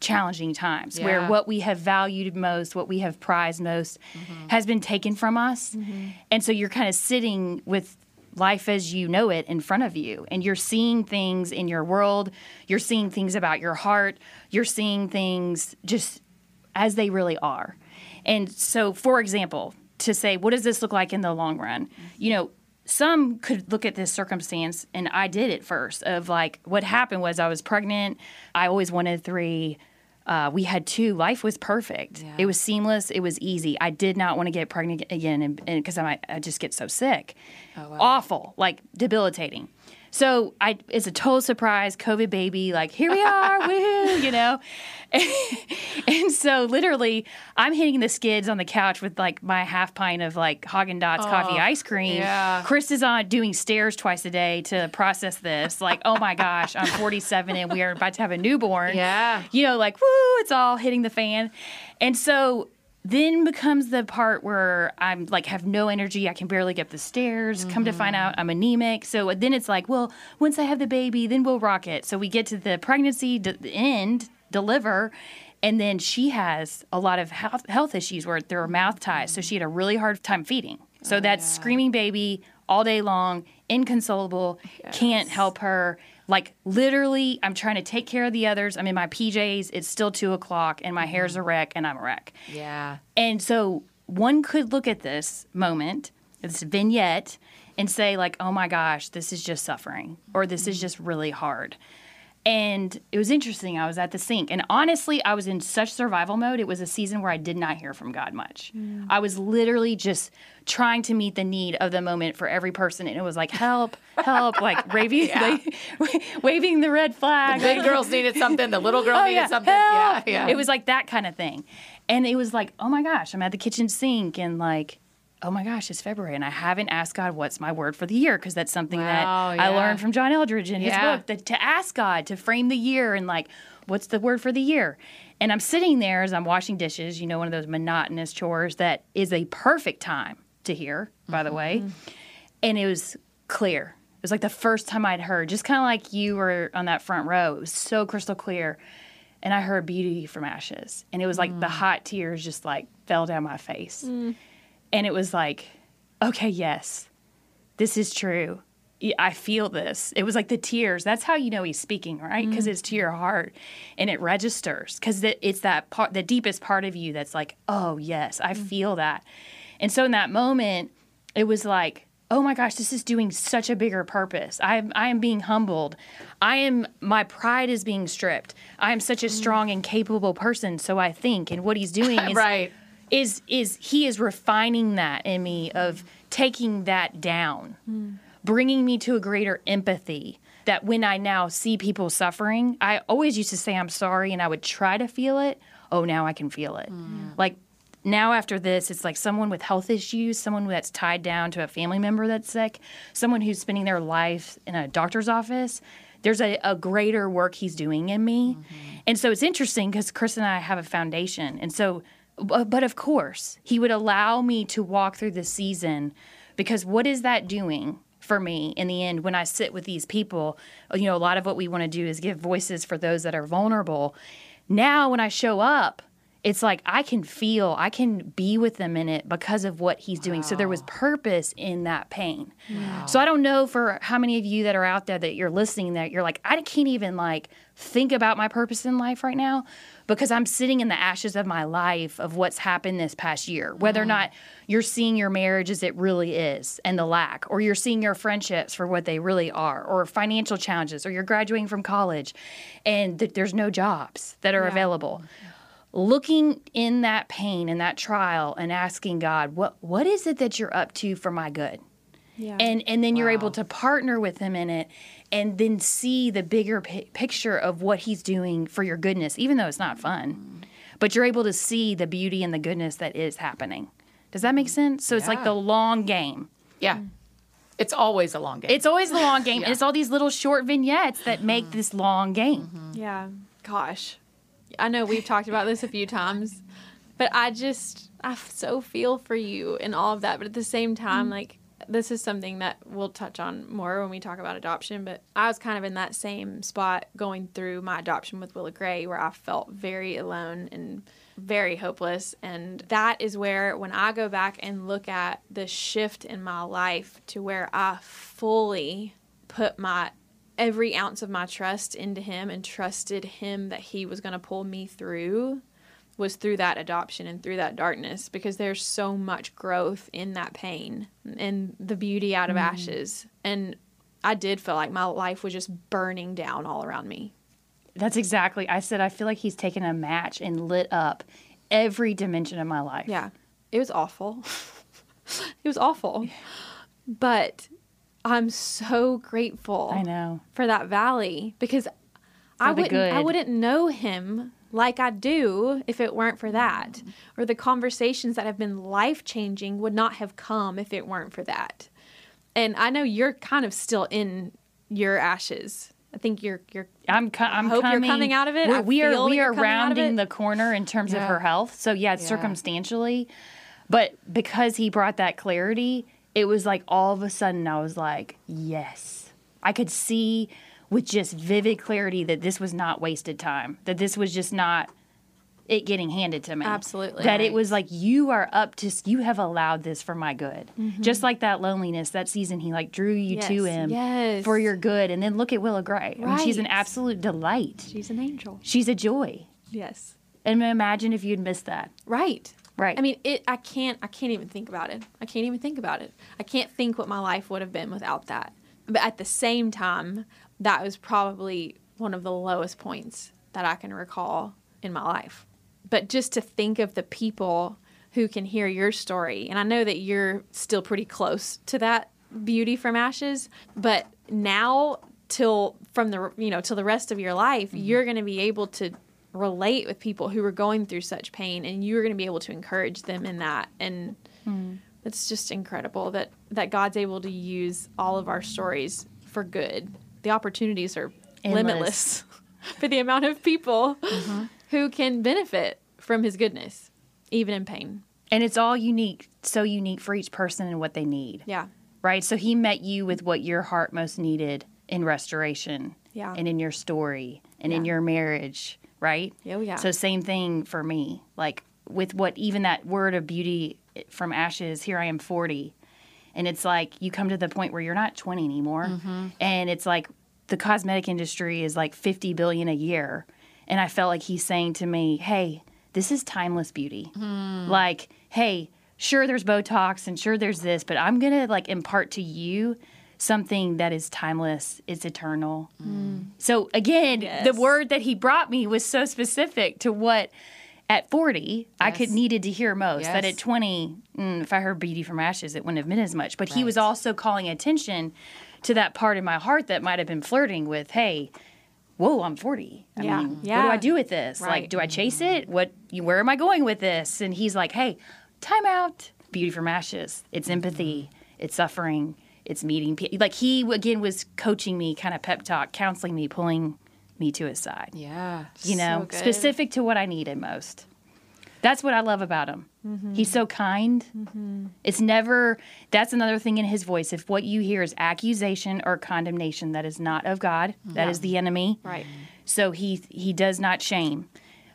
challenging times where what we have valued most, what we have prized most, mm-hmm. has been taken from us. Mm-hmm. And so you're kind of sitting with life as you know it in front of you and you're seeing things in your world you're seeing things about your heart you're seeing things just as they really are. And so for example to say what does this look like in the long run? Mm-hmm. You know some could look at this circumstance and i did it first of like what happened was i was pregnant i always wanted three uh, we had two. Life was perfect. Yeah. It was seamless. It was easy. I did not want to get pregnant again, and because I, might- I just get so sick, awful, like debilitating. So I, it's a total surprise, COVID baby, like here we are, woo, you know. and so literally, I'm hitting the skids on the couch with like my half pint of like Haagen Dazs oh, coffee ice cream. yeah. Chris is on doing stairs twice a day to process this. Like, oh my gosh, I'm 47 and we are about to have a newborn. Yeah. You know, like woo, it's all hitting the fan. And so then becomes the part where I'm like have no energy. I can barely get up the stairs. Come to find out mm-hmm. I'm anemic. So uh, then it's like, well, once I have the baby, then we'll rock it. So we get to the pregnancy d- end, deliver, and then she has a lot of health, health issues where there are mouth ties. So she had a really hard time feeding. So oh, that's screaming baby all day long, inconsolable, can't help her. Like literally, I'm trying to take care of the others. I'm in my PJs. It's still two o'clock, and my mm-hmm. hair's a wreck, and I'm a wreck. Yeah. And so one could look at this moment, this vignette, and say, like, oh my gosh, this is just suffering, or this is mm-hmm. just really hard. And it was interesting. I was at the sink, and honestly, I was in such survival mode. It was a season where I did not hear from God much. Mm. I was literally just trying to meet the need of the moment for every person, and it was like, help, help, like waving, like, waving the red flag. The big girls needed something. The little girl Oh, needed yeah. something. Yeah, yeah. It was like that kind of thing. And it was like, oh my gosh, I'm at the kitchen sink and like, oh my gosh, it's February. And I haven't asked God what's my word for the year because that's something Wow, that I learned from John Eldredge in his book that to ask God to frame the year and like, what's the word for the year? And I'm sitting there as I'm washing dishes, you know, one of those monotonous chores that is a perfect time to hear, by the mm-hmm. way. And it was clear. It was like the first time I'd heard, just kind of like you were on that front row. It was so crystal clear. And I heard beauty from ashes. And it was like the mm. hot tears just like fell down my face. Mm. And it was like, okay, yes, this is true. I feel this. It was like the tears. That's how you know he's speaking, right? Because it's to mm-hmm. your heart and it registers. Because it's that part, the deepest part of you that's like, oh, yes, I mm. feel that. And so in that moment, it was like, oh my gosh, this is doing such a bigger purpose. I am, I am being humbled. I am, my pride is being stripped. I am such a mm. strong and capable person. So I think, and what he's doing is right. Is is he is refining that in me of taking that down bringing me to a greater empathy that when i now see people suffering i always used to say i'm sorry and i would try to feel it. Oh now i can feel it. Mm. Like now after this it's like someone with health issues someone that's tied down to a family member that's sick someone who's spending their life in a doctor's office there's a, a greater work he's doing in me. Mm-hmm. And so it's interesting because chris and i have a foundation. And so but of course he would allow me to walk through this season because what is that doing for me in the end when i sit with these people you know a lot of what we want to do is give voices for those that are vulnerable now when i show up it's like I can feel, I can be with them in it because of what he's doing. So there was purpose in that pain. So I don't know for how many of you that are out there that you're listening that you're like, I can't even like think about my purpose in life right now because I'm sitting in the ashes of my life of what's happened this past year. Whether or mm-hmm. not you're seeing your marriage as it really is and the lack, or you're seeing your friendships for what they really are, or financial challenges, or you're graduating from college and th- there's no jobs that are available looking in that pain and that trial and asking God, what what is it that you're up to for my good? Yeah. And and then you're able to partner with him in it and then see the bigger pi- picture of what he's doing for your goodness even though it's not fun. Mm. But you're able to see the beauty and the goodness that is happening. Does that make sense? So it's like the long game. Yeah. Mm. It's always a long game. It's always the long game. And it's all these little short vignettes that make mm-hmm. this long game. Mm-hmm. Mm-hmm. Yeah. Gosh. I know we've talked about this a few times, but I just, I f- so feel for you and all of that. But at the same time, mm. like, this is something that we'll touch on more when we talk about adoption. But I was kind of in that same spot going through my adoption with Willa Gray where I felt very alone and very hopeless. And that is where, when I go back and look at the shift in my life to where I fully put my every ounce of my trust into him and trusted him that he was going to pull me through was through that adoption and through that darkness because there's so much growth in that pain and the beauty out of mm-hmm. ashes and I did feel like my life was just burning down all around me. That's exactly. I said I feel like he's taken a match and lit up every dimension of my life. Yeah. It was awful. it was awful. But I'm so grateful I know. for that valley because I wouldn't I wouldn't know him like I do if it weren't for that. Or the conversations that have been life changing would not have come if it weren't for that. And I know you're kind of still in your ashes. I think you're you're I'm, co- I'm hope you're coming, coming out of it. We're, we are we are coming rounding the corner in terms of her health. So yeah, Yeah. circumstantially, but because he brought that clarity, it was like all of a sudden I was like, yes, I could see with just vivid clarity that this was not wasted time. That this was just not it getting handed to me. Absolutely. That it was like you are up to you have allowed this for my good. Just like that loneliness that season he like drew you to Mm-hmm. Him yes. for your good and then look at Willa Gray. I mean, she's an absolute delight. she's an angel. She's a joy. Yes. And imagine if you'd missed that. Right. Right. I mean, it. I can't. I can't even think about it. I can't even think about it. I can't think what my life would have been without that. But at the same time, that was probably one of the lowest points that I can recall in my life. But just to think of the people who can hear your story, and I know that you're still pretty close to that beauty from ashes, but now till from the you know till the rest of your life, mm-hmm. you're going to be able to relate with people who are going through such pain and you're going to be able to encourage them in that and hmm. it's just incredible that that God's able to use all of our stories for good. The opportunities are Endless. limitless for the amount of people Mm-hmm. who can benefit from his goodness even in pain. and it's all unique, so unique for each person and what they need. Yeah. Right? So he met you with what your heart most needed in restoration. Yeah. And in your story and in your marriage, right? Oh, yeah. So same thing for me. Like with what even that word of beauty from ashes, here I am 40. And it's like you come to the point where you're not 20 anymore. Mm-hmm. And it's like the cosmetic industry is like 50 billion a year. And I felt like he's saying to me, "Hey, this is timeless beauty." Like, "Hey, sure there's Botox and sure there's this, but I'm going to like impart to you something that is timeless, it's eternal." So again, Yes. the word that he brought me was so specific to what at 40 I could needed to hear most. That at 20, mm, if I heard beauty from ashes, it wouldn't have been as much. But he was also calling attention to that part of my heart that might have been flirting with, hey, whoa, I'm 40. I Yeah. mean, what do I do with this? Right. Like, do I chase it? What? Where am I going with this? And he's like, hey, time out. Beauty from ashes. It's empathy. It's suffering. It's meeting people. Like he again was coaching me, kind of pep talk, counseling me, pulling me to his side. Yeah. You know, So specific to what I needed most. That's what I love about him. Mm-hmm. He's so kind. It's never, that's another thing in his voice. If what you hear is accusation or condemnation, that is not of God, that is the enemy. Right. So he he does not shame.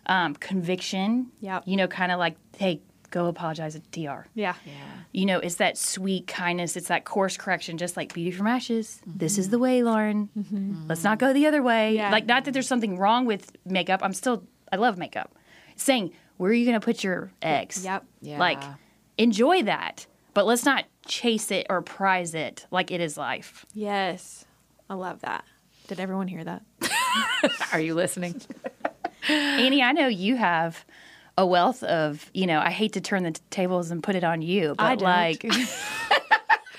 Um, conviction, Yep. you know, kind of like, hey, go apologize to DR. Yeah. Yeah. You know, it's that sweet kindness. It's that course correction, just like beauty from ashes. This is the way, Lauren. Mm-hmm. Let's not go the other way. Yeah. Like, not that there's something wrong with makeup. I'm still, I love makeup. Saying, where are you going to put your eggs? Yep. Yeah. Like, enjoy that, but let's not chase it or prize it like it is life. Yes. I love that. Did everyone hear that? Are you listening? Annie, I know you have a wealth of, you know, I hate to turn the t- tables and put it on you, but I like,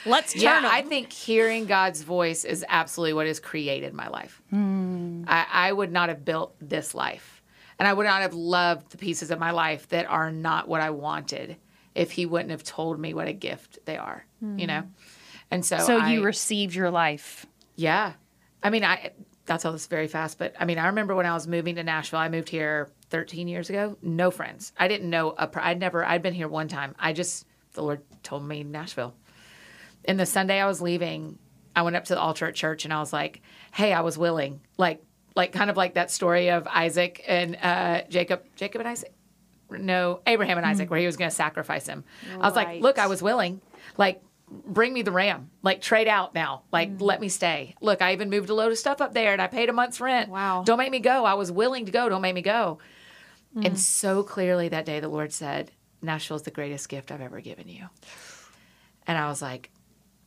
Let's turn yeah, 'em. I think hearing God's voice is absolutely what has created my life. Hmm. I, I would not have built this life, and I would not have loved the pieces of my life that are not what I wanted if He wouldn't have told me what a gift they are. You hmm. know, and so so I, you received your life. yeah. I mean, I I'll tell this very fast, but I mean, I remember when I was moving to Nashville. I moved here 13 years ago. No friends. I didn't know. A, I'd never. I'd been here one time. I just the Lord told me Nashville. And the Sunday I was leaving, I went up to the altar at church and I was like, "Hey, I was willing." Like, like kind of like that story of Isaac and uh, Jacob. Jacob and Isaac. No, Abraham and Isaac, where he was going to sacrifice him. I was like, "Look, I was willing." Like bring me the ram like trade out now like Mm. let me stay look i even moved a load of stuff up there and i paid a month's rent Wow. don't make me go i was willing to go don't make me go Mm. and so clearly that day the lord said Nashville is the greatest gift i've ever given you and i was like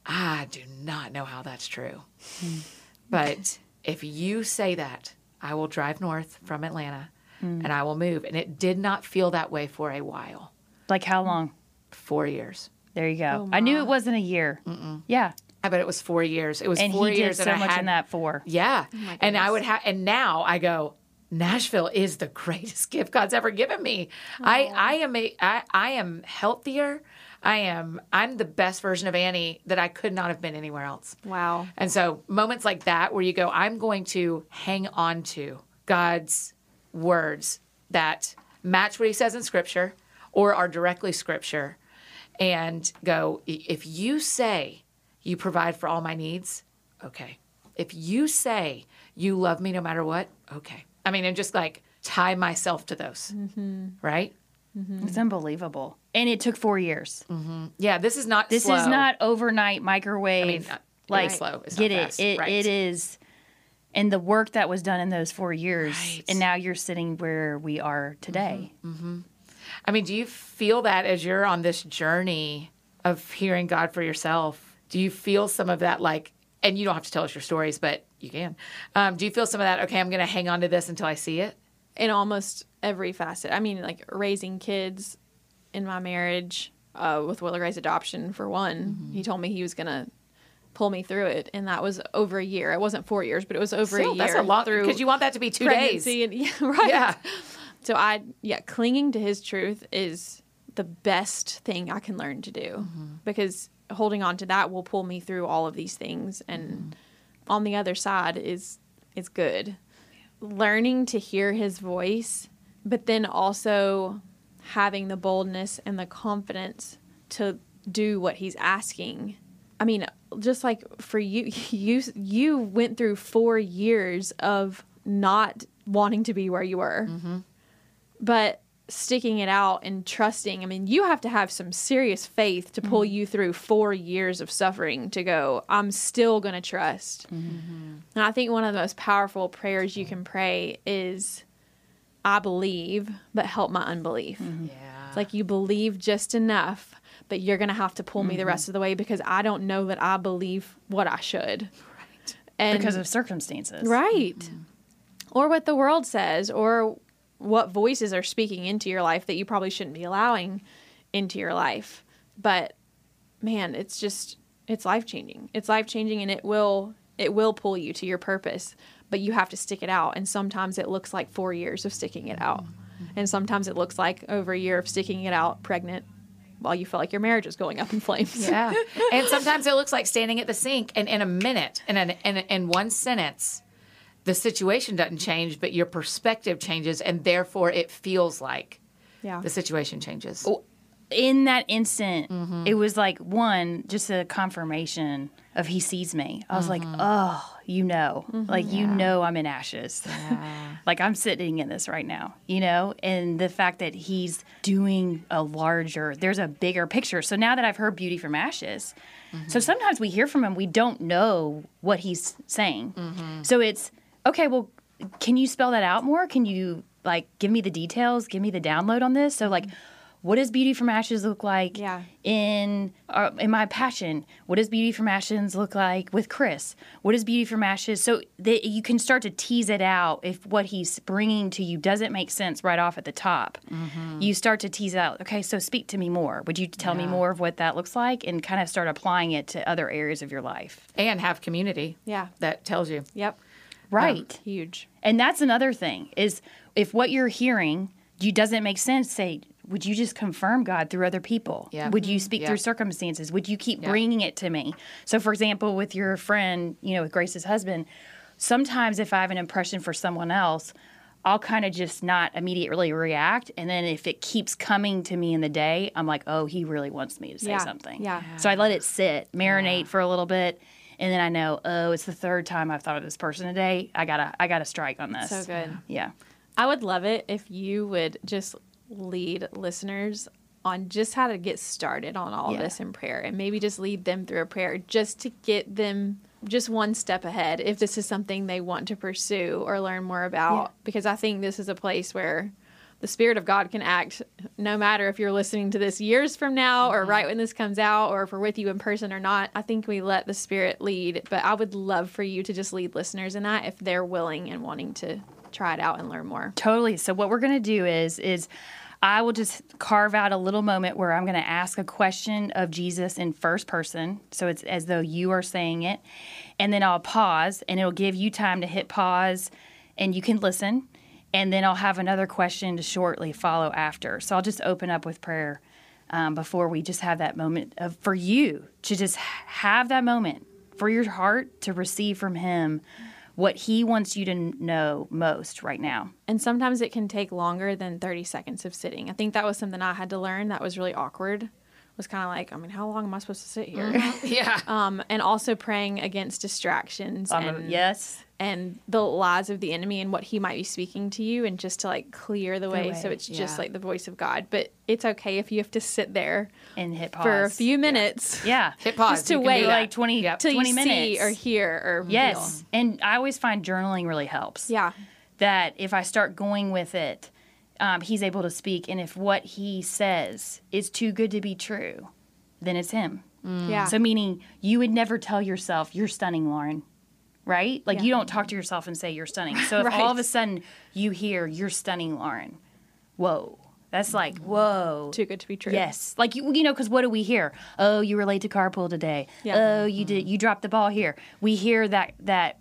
i do not know how that's true Mm. but if you say that i will drive north from atlanta Mm. and i will move and it did not feel that way for a while Like how long? four years There you go. Oh, I knew it wasn't a year. Yeah. I bet it was four years. It was And four he did years, so and I much had, in that four. Yeah, my and I would have, and now I go. Nashville is the greatest gift God's ever given me. I I am a I, I am healthier. I am I'm the best version of Annie that I could not have been anywhere else. Wow. And so moments like that where you go, I'm going to hang on to God's words that match what he says in scripture or are directly scripture and go, if you say you provide for all my needs, okay. If you say you love me no matter what, okay. I mean, and just like tie myself to those, mm-hmm. right? Mm-hmm. It's unbelievable. And it took four years. Mm-hmm. Yeah, this is not This slow. is not overnight microwave. I mean, uh, like it's slow. It's get not it. fast. It, Right. it is. And the work that was done in those four years, Right. and now you're sitting where we are today. I mean, do you feel that as you're on this journey of hearing God for yourself? Do you feel some of that, like, and you don't have to tell us your stories, but you can. Um, do you feel some of that, okay, I'm going to hang on to this until I see it? in almost every facet. I mean, like raising kids in my marriage uh, with Willa Gray's adoption, for one. He told me he was going to pull me through it, and that was over a year. It wasn't four years, but it was over Still, a year. that's a lot through because you want that to be two days. and yeah, right. Yeah. So I yeah, clinging to his truth is the best thing I can learn to do because holding on to that will pull me through all of these things and mm-hmm. on the other side is is good. Learning to hear his voice, but then also having the boldness and the confidence to do what he's asking. I mean, just like for you you you went through 4 years of not wanting to be where you were. Mm-hmm. But sticking it out and trusting, I mean, you have to have some serious faith to pull mm-hmm. you through 4 years of suffering to go, I'm still going to trust. Mm-hmm. And I think one of the most powerful prayers you can pray is I believe, but help my unbelief. Mm-hmm. Yeah. It's like you believe just enough, but you're going to have to pull me the rest of the way because I don't know that I believe what I should. Right. And because of circumstances. right. Or what the world says or what voices are speaking into your life that you probably shouldn't be allowing into your life. But man, it's just it's life changing. It's life changing and it will it will pull you to your purpose, but you have to stick it out and sometimes it looks like 4 years of sticking it out. And sometimes it looks like over a year of sticking it out pregnant while you feel like your marriage is going up in flames. Yeah. and sometimes it looks like standing at the sink and in a minute, in, an, in, in one sentence, the situation doesn't change, but your perspective changes, and therefore it feels like Yeah. the situation changes. In that instant, Mm-hmm. it was like one, just a confirmation of he sees me. I was like, Mm-hmm. oh, you know, like you know I'm in ashes. Yeah. like I'm sitting in this right now, you know? And the fact that he's doing a larger, there's a bigger picture. So now that I've heard Beauty from Ashes, so sometimes we hear from him, we don't know what he's saying. So it's, okay, well, can you spell that out more? Can you like give me the details, give me the download on this? So like, what does Beauty from Ashes look like Yeah. in uh, in my passion? What does Beauty from Ashes look like with Chris? What is Beauty from Ashes? So that you can start to tease it out if what he's bringing to you doesn't make sense right off at the top. You start to tease out. Okay, so speak to me more. Would you tell me more of what that looks like, and kind of start applying it to other areas of your life? And have community Yeah. that tells you. Yep. Oh, right. Huge. And that's another thing is if what you're hearing you doesn't make sense, say, would you just confirm God through other people? Yeah. Would you speak Yeah. through circumstances? Would you keep Yeah. bringing it to me? So, for example, with your friend, you know, with Grace's husband, sometimes if I have an impression for someone else, I'll kind of just not immediately react. And then if it keeps coming to me in the day, I'm like, oh, he really wants me to say Yeah. something. Yeah. So I let it sit, marinate for a little bit. And then I know, oh, it's the third time I've thought of this person today. I gotta, I gotta strike on this. So good. Yeah. I would love it if you would just lead listeners on just how to get started on all Yeah. this in prayer and maybe just lead them through a prayer just to get them just one step ahead if this is something they want to pursue or learn more about Yeah. because I think this is a place where the spirit of God can act no matter if you're listening to this years from now or mm-hmm. right when this comes out or if we're with you in person or not. I think we let the spirit lead, but I would love for you to just lead listeners in that if they're willing and wanting to try it out and learn more. Totally. So what we're going to do is is I will just carve out a little moment where I'm going to ask a question of Jesus in first person. So it's as though you are saying it. And then I'll pause and it'll give you time to hit pause and you can listen. And then I'll have another question to shortly follow after. So I'll just open up with prayer um, before we just have that moment of for you to just have that moment for your heart to receive from Him what He wants you to know most right now. And sometimes it can take longer than 30 seconds of sitting. I think that was something I had to learn that was really awkward. Was kind of like, I mean, how long am I supposed to sit here? Yeah. um, and also praying against distractions Um, and yes. and the lies of the enemy and what he might be speaking to you, and just to like clear the way, so way, it's just like the voice of God. But it's okay if you have to sit there And hit pause. for a few minutes. Yeah. Hit pause. Just to You can do wait. Like 20, Yep. Till 20 you minutes. see or hear or Yes. And I always find journaling really helps. yeah, That if I start going with it, um, he's able to speak. And if what he says is too good to be true, then it's him. yeah. So, meaning you would never tell yourself, you're stunning, Lauren, right? Like Yeah. you don't talk to yourself and say you're stunning. So, if all Right. of a sudden you hear, you're stunning, Lauren, whoa. That's like, whoa. too good to be true. Yes, like you, you know, because what do we hear? Oh, you were late to carpool today. Yeah. Oh, you did. You dropped the ball here. We hear that that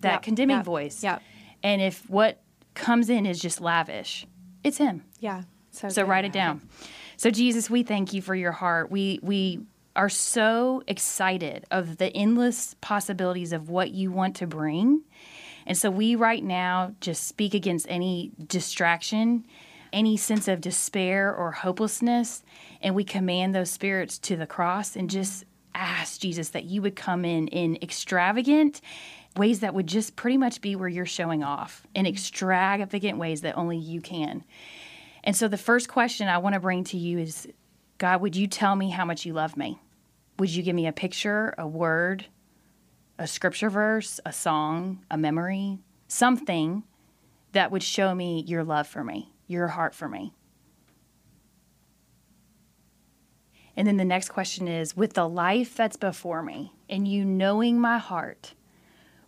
that Yep, condemning yep, voice. yep. And if what comes in is just lavish, it's him. yeah. So, So write it down. So Jesus, we thank you for your heart. We we are so excited of the endless possibilities of what you want to bring. And so we right now just speak against any distraction, any sense of despair or hopelessness, and we command those spirits to the cross and just ask Jesus that you would come in in extravagant ways that would just pretty much be where you're showing off in extravagant ways that only you can. And so the first question I want to bring to you is God, would you tell me how much you love me? Would you give me a picture, a word, a scripture verse, a song, a memory, something that would show me your love for me, your heart for me? And then the next question is with the life that's before me and you knowing my heart,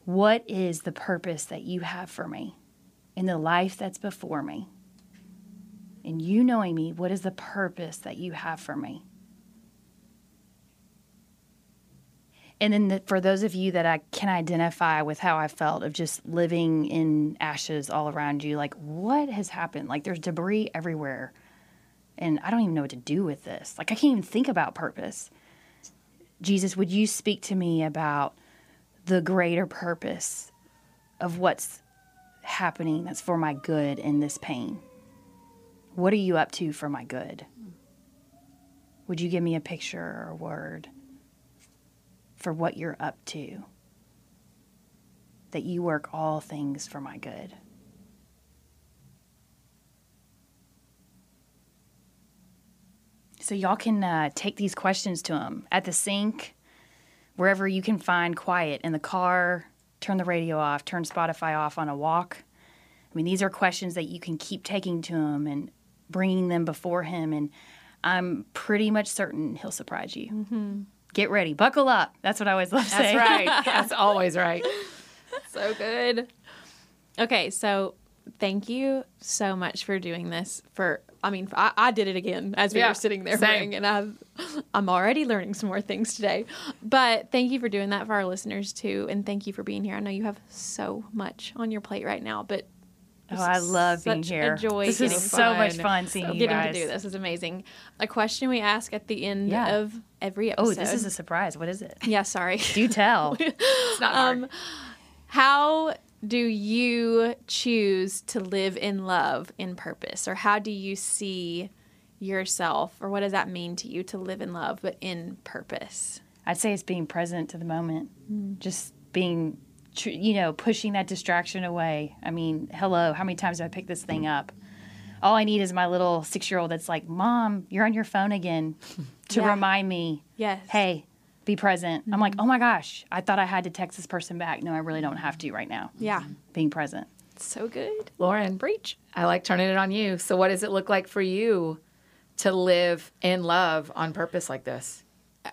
what is the purpose that you have for me in the life that's before me? and you knowing me, what is the purpose that you have for me? And then the, for those of you that I can identify with how I felt of just living in ashes all around you, like what has happened? Like there's debris everywhere. And I don't even know what to do with this. Like I can't even think about purpose. Jesus, would you speak to me about the greater purpose of what's happening that's for my good in this pain? What are you up to for my good? Would you give me a picture or a word for what you're up to? That you work all things for my good. So, y'all can uh, take these questions to him at the sink, wherever you can find quiet in the car, turn the radio off, turn Spotify off on a walk. I mean, these are questions that you can keep taking to him and bringing them before him. And I'm pretty much certain he'll surprise you. Mm-hmm. Get ready, buckle up. That's what I always love to That's say. That's right. That's always right. so good. Okay, so thank you so much for doing this. For I mean, I, I did it again as we Yeah, were sitting there same. praying, and I, I'm already learning some more things today. But thank you for doing that for our listeners too, and thank you for being here. I know you have so much on your plate right now, but Oh, I love being Such a here. joy this getting is so much fun. fun seeing you getting guys. to do this is amazing. A question we ask at the end Yeah. of every Oh, episode. this is a surprise. What is it? yeah. Sorry. Do tell. It's not hard. Um, how do you choose to live in love in purpose, or how do you see yourself, or what does that mean to you to live in love but in purpose? I'd say it's being present to the moment, hmm. just being, tr- you know, pushing that distraction away. I mean, hello, how many times have I picked this thing up? All I need is my little six year old that's like, Mom, you're on your phone again to Yeah. remind me, Yes. hey, be present. I'm like, oh my gosh, I thought I had to text this person back. No, I really don't have to right now. Yeah. Being present. So good. Lauren, breach. I like turning it on you. So, what does it look like for you to live in love on purpose like this?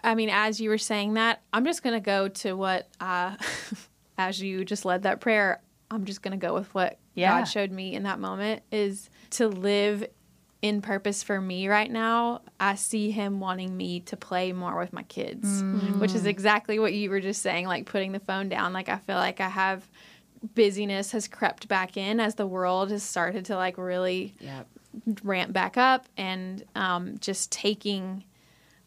I mean, as you were saying that, I'm just going to go to what, uh, as you just led that prayer, I'm just going to go with what Yeah. God showed me in that moment is to live in purpose for me right now, I see him wanting me to play more with my kids, which is exactly what you were just saying, like putting the phone down. Like I feel like I have busyness has crept back in as the world has started to like really Yep. ramp back up and um, just taking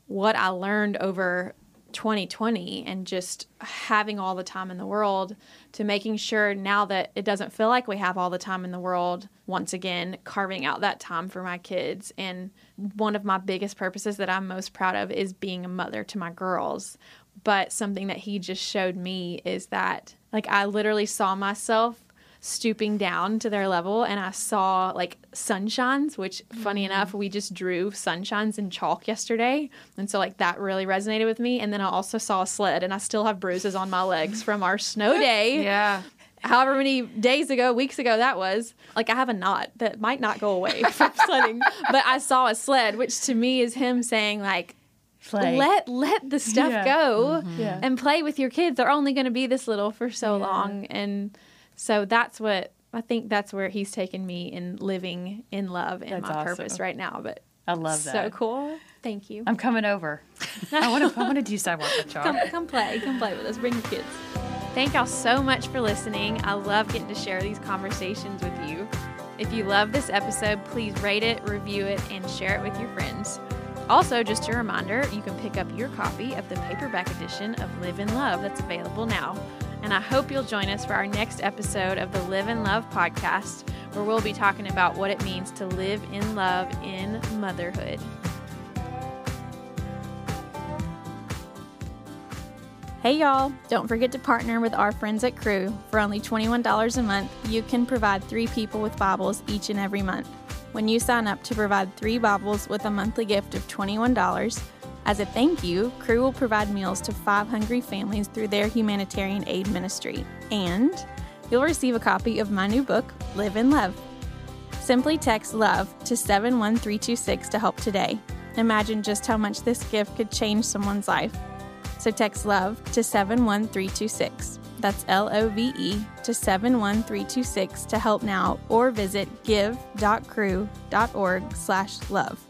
what I learned over 2020 and just having all the time in the world to making sure now that it doesn't feel like we have all the time in the world, once again, carving out that time for my kids. And one of my biggest purposes that I'm most proud of is being a mother to my girls. But something that he just showed me is that, like, I literally saw myself stooping down to their level and I saw like sunshines, which funny mm. enough, we just drew sunshines in chalk yesterday. And so like that really resonated with me. And then I also saw a sled and I still have bruises on my legs from our snow day. Yeah. However many days ago, weeks ago that was. Like I have a knot that might not go away from sledding. But I saw a sled, which to me is him saying like Play. let let the stuff Yeah. go mm-hmm. Yeah. and play with your kids. They're only going to be this little for so long, and so that's what I think. That's where he's taken me in living in love and That's my awesome. purpose right now. But I love that. so cool. Thank you. I'm coming over. I want to. I want to do sidewalk with y'all. Come, come play. Come play with us. Bring your kids. Thank y'all so much for listening. I love getting to share these conversations with you. If you love this episode, please rate it, review it, and share it with your friends. Also, just a reminder, you can pick up your copy of the paperback edition of Live in Love that's available now. And I hope you'll join us for our next episode of the Live in Love podcast, where we'll be talking about what it means to live in love in motherhood. Hey y'all, don't forget to partner with our friends at Cru. For only $21 a month, you can provide three people with Bibles each and every month. When you sign up to provide three Bibles with a monthly gift of $21, as a thank you, Cru will provide meals to five hungry families through their humanitarian aid ministry. And you'll receive a copy of my new book, Live in Love. Simply text LOVE to 71326 to help today. Imagine just how much this gift could change someone's life. So text LOVE to 71326. That's L O V E to 71326 to help now or visit give.cru.org slash love.